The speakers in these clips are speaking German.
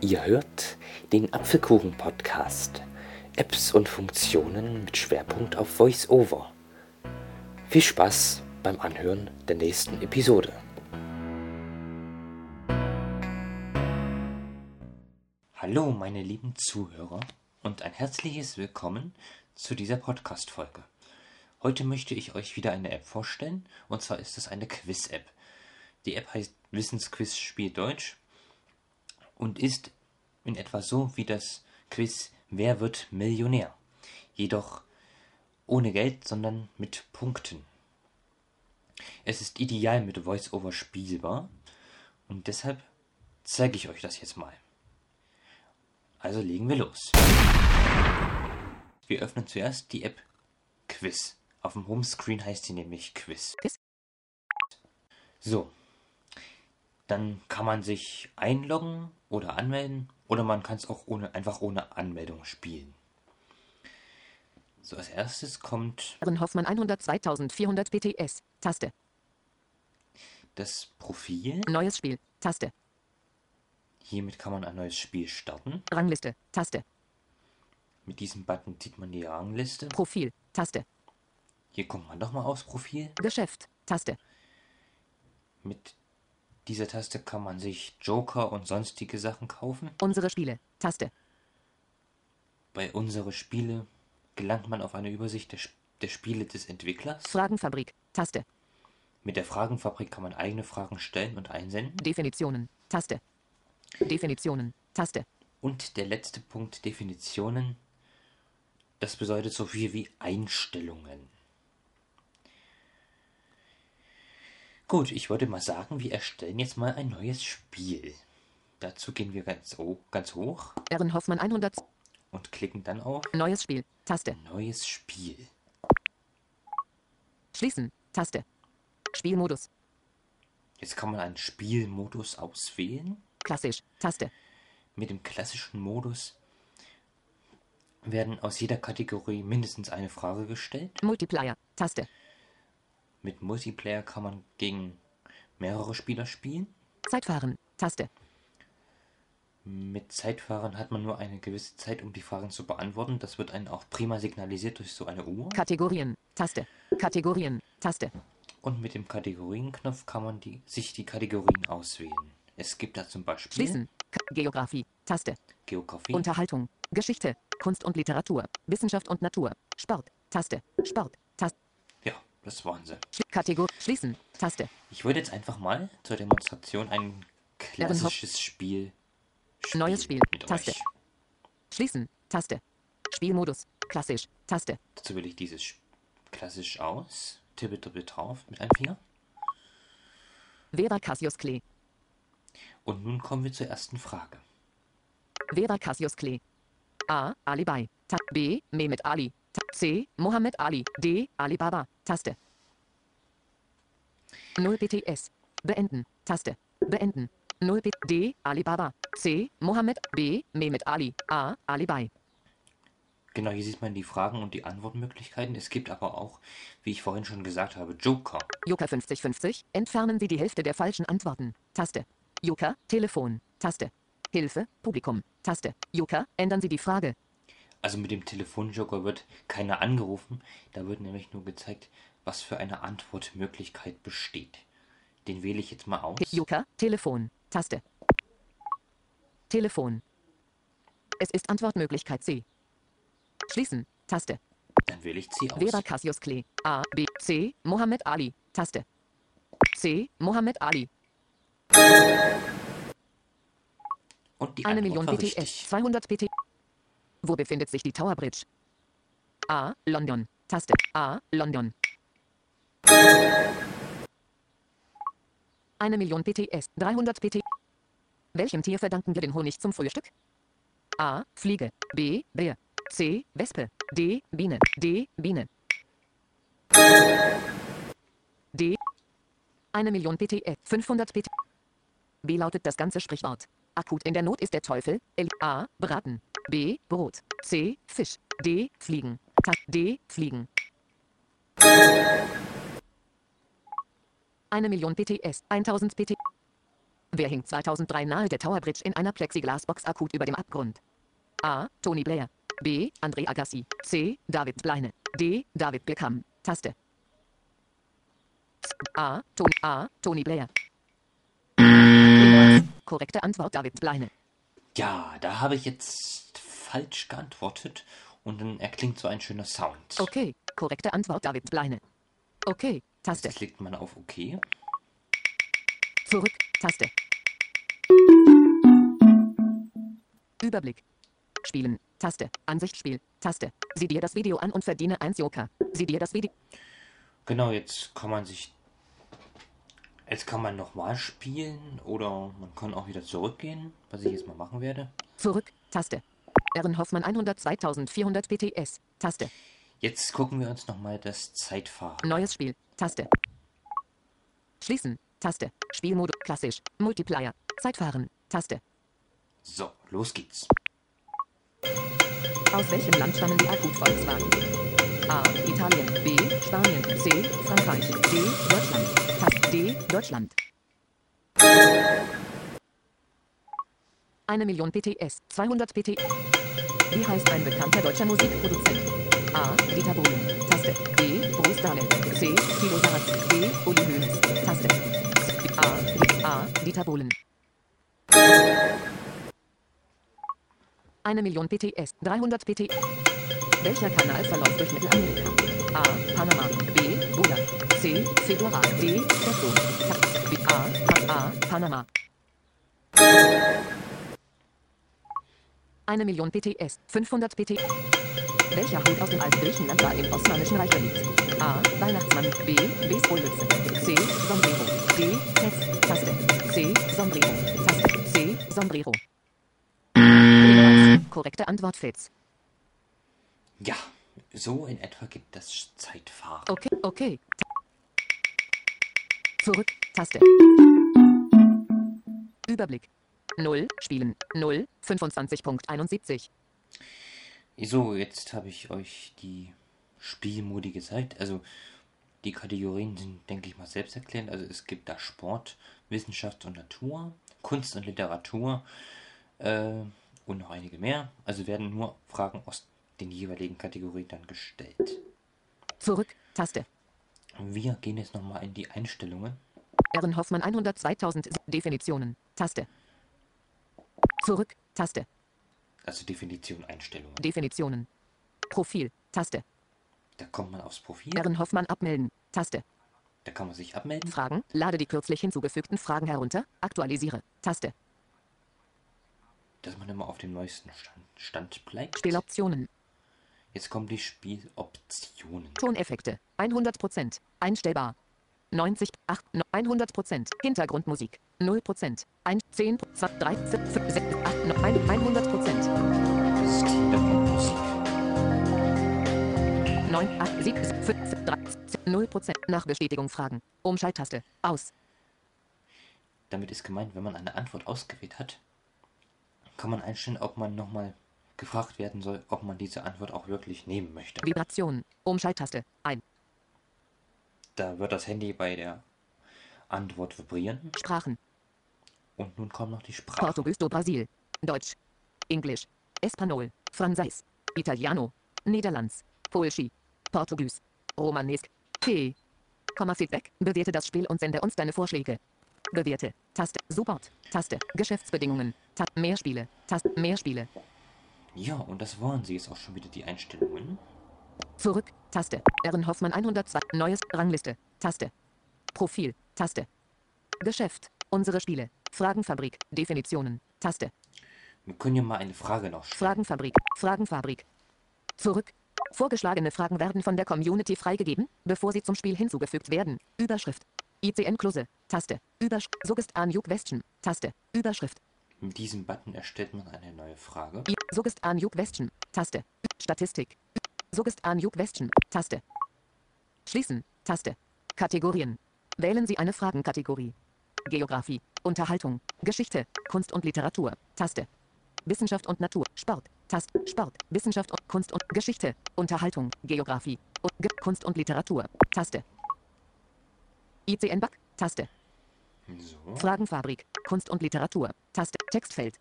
Ihr hört den Apfelkuchen-Podcast. Apps und Funktionen mit Schwerpunkt auf VoiceOver. Viel Spaß beim Anhören der nächsten Episode. Hallo, meine lieben Zuhörer, und ein herzliches Willkommen zu dieser Podcast-Folge. Heute möchte ich euch wieder eine App vorstellen, und zwar ist es eine Quiz-App. Die App heißt Wissensquiz Spiel Deutsch und ist in etwa so wie das Quiz Wer wird Millionär? Jedoch ohne Geld, sondern mit Punkten. Es ist ideal mit VoiceOver spielbar und deshalb zeige ich euch das jetzt mal. Also legen wir los. Wir öffnen zuerst die App Quiz. Auf dem Homescreen heißt sie nämlich Quiz. So, dann kann man sich einloggen oder anmelden oder man kann es auch ohne, einfach ohne Anmeldung spielen. So, als erstes kommt Hoffmann 102.400 PTS. Taste. das Profil. Neues Spiel. Taste. Hiermit kann man ein neues Spiel starten. Rangliste. Taste. Mit diesem Button sieht man die Rangliste. Profil. Taste. Hier kommt man nochmal aufs Profil. Geschäft. Taste. Mit dieser Taste kann man sich Joker und sonstige Sachen kaufen. Unsere Spiele. Taste. Bei unsere Spiele gelangt man auf eine Übersicht der, der Spiele des Entwicklers. Fragenfabrik. Taste. Mit der Fragenfabrik kann man eigene Fragen stellen und einsenden. Definitionen. Taste. Definitionen. Taste. Und der letzte Punkt Definitionen. Das bedeutet so viel wie Einstellungen. Gut, ich würde mal sagen, wir erstellen jetzt mal ein neues Spiel. Dazu gehen wir ganz, ho- ganz hoch Erin Hoffmann 100. und klicken dann auf Neues Spiel. Taste. Neues Spiel. Schließen. Taste. Spielmodus. Jetzt kann man einen Spielmodus auswählen. Klassisch. Taste. Mit dem klassischen Modus werden aus jeder Kategorie mindestens eine Frage gestellt. Multiplier. Taste. Mit Multiplayer kann man gegen mehrere Spieler spielen. Zeitfahren. Taste. Mit Zeitfahren hat man nur eine gewisse Zeit, um die Fragen zu beantworten. Das wird einem auch prima signalisiert durch so eine Uhr. Kategorien. Taste. Kategorien. Taste. Und mit dem Kategorienknopf kann man die, sich die Kategorien auswählen. Es gibt da zum Beispiel Schließen. Geografie. Taste. Geografie, Unterhaltung. Geschichte. Kunst und Literatur. Wissenschaft und Natur. Sport. Taste. Sport. Das waren sie. Kategor Schließen. Taste. Ich würde jetzt einfach mal zur Demonstration ein klassisches Spiel spielen Neues Spiel. Taste. euch. Schließen. Taste. Spielmodus. Klassisch. Taste. Dazu wähle ich dieses Sch- klassisch aus, tippe doppelt drauf mit einem Finger. Wer war Cassius Clay? Und nun kommen wir zur ersten Frage. Wer war Cassius Clay? A. Ali Bai. Ta B. Mehmet Ali. C. Mohammed Ali. D. Alibaba. Taste. 0 BTS. Beenden. Taste. Beenden. 0 B D. Alibaba. C. Mohammed. B. Mehmet Ali. A. Ali Bai. Genau, hier sieht man die Fragen und die Antwortmöglichkeiten. Es gibt aber auch, wie ich vorhin schon gesagt habe, Joker. Joker 5050. Entfernen Sie die Hälfte der falschen Antworten. Taste. Joker. Telefon. Taste. Hilfe. Publikum. Taste. Joker. Ändern Sie die Frage. Also mit dem Telefonjoker wird keiner angerufen. Da wird nämlich nur gezeigt, was für eine Antwortmöglichkeit besteht. Den wähle ich jetzt mal aus. Joker. Telefon. Taste. Telefon. Es ist Antwortmöglichkeit C. Schließen. Taste. Dann wähle ich C aus. Wer war Cassius Clay? A, B, C, Mohammed Ali. Taste. C, Mohammed Ali. Und die Eine Million BTS. richtig. 200 BT. Wo befindet sich die Tower Bridge? A, London. Taste. A, London. Eine Million BTS. 300 BT. Welchem Tier verdanken wir den Honig zum Frühstück? A, Fliege. B, Bär. C, Wespe. D, Biene. D, Biene. D. Eine Million BTS. 500 BT. B lautet das ganze Sprichwort. Akut in der Not ist der Teufel. L A. Braten. B. Brot. C. Fisch. D. Fliegen. D. Fliegen. Eine Million BTS. 1000 BT. Wer hing 2003 nahe der Tower Bridge in einer Plexiglasbox akut über dem Abgrund? A. Tony Blair. B. André Agassi. C. David Bleine. D. David Beckham. Taste. A. Tony, A. Tony Blair. Korrekte Antwort David Bleine. Ja, da habe ich jetzt falsch geantwortet und dann erklingt so ein schöner Sound. Okay. Korrekte Antwort David Bleine. Okay. Taste. Jetzt klickt man auf OK. Zurück. Taste. Überblick. Spielen. Taste. Ansichtsspiel. Taste. Sieh dir das Video an und verdiene 1 Joker. Sieh dir das Video. Genau, jetzt kann man sich. Jetzt kann man nochmal spielen oder man kann auch wieder zurückgehen, was ich jetzt mal machen werde. Zurück. Taste. Ehren Hoffmann 102.400 BTS. Taste. Jetzt gucken wir uns nochmal das Zeitfahren. Neues Spiel. Taste. Schließen. Taste. Spielmodus. Klassisch. Multiplayer. Zeitfahren. Taste. So, los geht's. Aus welchem Land stammen die Akut-Volkswagen? A. Italien. B. Spanien. C. Frankreich. D. Deutschland. Taste. D. Deutschland. Eine Million PTS. 200 PT. Wie heißt ein bekannter deutscher Musikproduzent? A. Dieter Bohlen. Taste. B. Bruce Dahle. C. Thilo Sarrazin. D. Uli Hoeneß. Taste. A. A. Dieter Bohlen. Eine Million PTS. 300 PT. Welcher Kanal verläuft durch Mittelamerika? A. Panama. B. Buda. C. Fedora. D. Tesso. B. A. Pa A. Panama. Eine Million PTS. 500 PT. Welcher Hut aus dem alten Griechenland war im Osmanischen Reich beliebt? A. Weihnachtsmann. B. Baseballmütze. C. Sombrero. D. Fest. Taste. C. Sombrero. Taste. C. Sombrero. Korrekte Antwort Fitz. Ja, so in etwa gibt das Zeitfahren. Okay, okay. Zurück. Taste. Überblick. 0. Spielen. 0. 25.71. So, jetzt habe ich euch die Spielmodi gezeigt. Also die Kategorien sind, denke ich mal, selbsterklärend. Also es gibt da Sport, Wissenschaft und Natur, Kunst und Literatur äh, und noch einige mehr. Also werden nur Fragen aus den jeweiligen Kategorien dann gestellt. Zurück. Taste. Wir gehen jetzt nochmal in die Einstellungen. Ehren Hoffmann 102.000 Definitionen. Taste. Zurück. Taste. Also Definition Einstellungen. Definitionen. Profil. Taste. Da kommt man aufs Profil, Ehren Hoffmann abmelden. Taste. da kann man sich abmelden. Fragen. Lade die kürzlich hinzugefügten Fragen herunter. Aktualisiere. Taste. dass man immer auf dem neuesten Stand, Stand bleibt. Spieloptionen. Jetzt kommen die Spieloptionen. Toneffekte. 100%. Einstellbar. 90, 8, 100%. Hintergrundmusik. 0%. 1, 10, 2, 3, 4, 5, 6, 8, 9, 100%. Das ist Hintergrundmusik. 9, 8, 7, 5, 3, 0%. Nach Bestätigung fragen. Umschalttaste. Aus. Damit ist gemeint, wenn man eine Antwort ausgewählt hat, kann man einstellen, ob man nochmal gefragt werden soll, ob man diese Antwort auch wirklich nehmen möchte. Vibration. Umschalttaste. Ein. Da wird das Handy bei der Antwort vibrieren Sprachen. und nun kommen noch die Sprachen. Portugies do Brasil. Deutsch. Englisch. Espanol. Französ. Italiano. Niederlands. Polschi. Portugies. Romanesk. P. Komma Feedback. Bewerte das Spiel und sende uns deine Vorschläge. Bewerte. Taste. Support. Taste. Geschäftsbedingungen. Ta mehr Spiele. Taste. Mehr Spiele. Ja, und das waren sie jetzt auch schon wieder die Einstellungen. Zurück. Taste. Ehren Hoffmann 102. Neues. Rangliste. Taste. Profil. Taste. Geschäft. Unsere Spiele. Fragenfabrik. Definitionen. Taste. Wir können ja mal eine Frage noch stellen. Fragenfabrik. Fragenfabrik. Zurück. Vorgeschlagene Fragen werden von der Community freigegeben, bevor sie zum Spiel hinzugefügt werden. Überschrift. ICN Klose. Taste. Überschrift. Sugest an Juk Westchen. Taste. Überschrift. Mit diesem Button erstellt man eine neue Frage. I Sugest an Juk Westchen. Taste. Statistik. Sugest an Juk Westchen. Taste. Schließen. Taste. Kategorien. Wählen Sie eine Fragenkategorie. Geografie. Unterhaltung. Geschichte. Kunst und Literatur. Taste. Wissenschaft und Natur. Sport. Taste. Sport. Wissenschaft und Kunst und Geschichte. Unterhaltung. Geografie. Und Ge Kunst und Literatur. Taste. ICN Back. Taste. So. Fragenfabrik. Kunst und Literatur. Taste. Textfeld.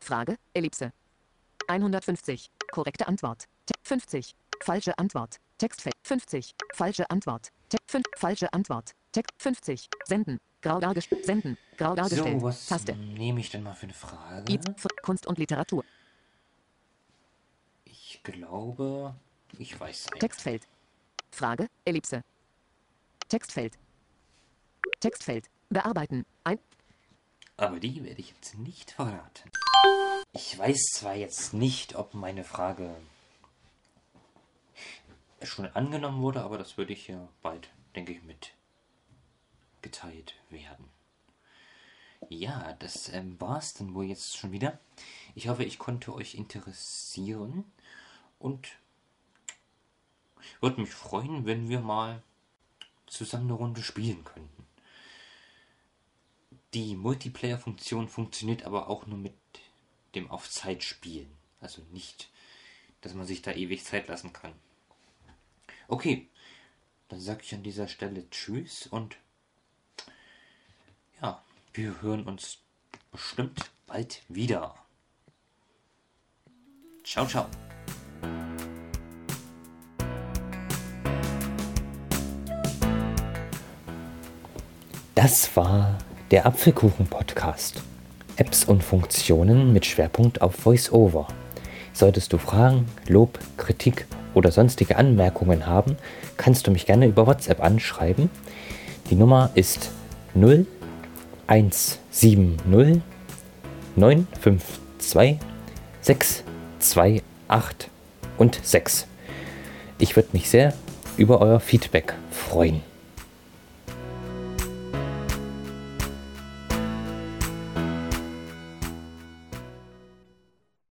Frage. Ellipse. 150. Korrekte Antwort. Te 50. Falsche Antwort. Textfeld. 50. Falsche Antwort. Te 5. Falsche Antwort. Text 50. Senden. Grau dargestellt. Senden. Grau dargestellt. So, was Taste. nehme ich denn mal für eine Frage? I F Kunst und Literatur. Ich glaube, ich weiß nicht. Textfeld. Frage. Ellipse. Textfeld. Textfeld. Bearbeiten. Ein. Aber die werde ich jetzt nicht verraten. Ich weiß zwar jetzt nicht, ob meine Frage schon angenommen wurde, aber das würde ich ja bald, denke ich, mit geteilt werden. Ja, das ähm, war's dann wohl jetzt schon wieder. Ich hoffe, ich konnte euch interessieren und würde mich freuen, wenn wir mal zusammen eine Runde spielen könnten. Die Multiplayer-Funktion funktioniert aber auch nur mit dem auf Zeit spielen. Also nicht, dass man sich da ewig Zeit lassen kann. Okay, dann sage ich an dieser Stelle Tschüss und ja, wir hören uns bestimmt bald wieder. Ciao, ciao. Das war der Apfelkuchen-Podcast. Apps und Funktionen mit Schwerpunkt auf VoiceOver. Solltest du Fragen, Lob, Kritik oder sonstige Anmerkungen haben, kannst du mich gerne über WhatsApp anschreiben. Die Nummer ist 0170 952 628 und 6. Ich würde mich sehr über euer Feedback freuen.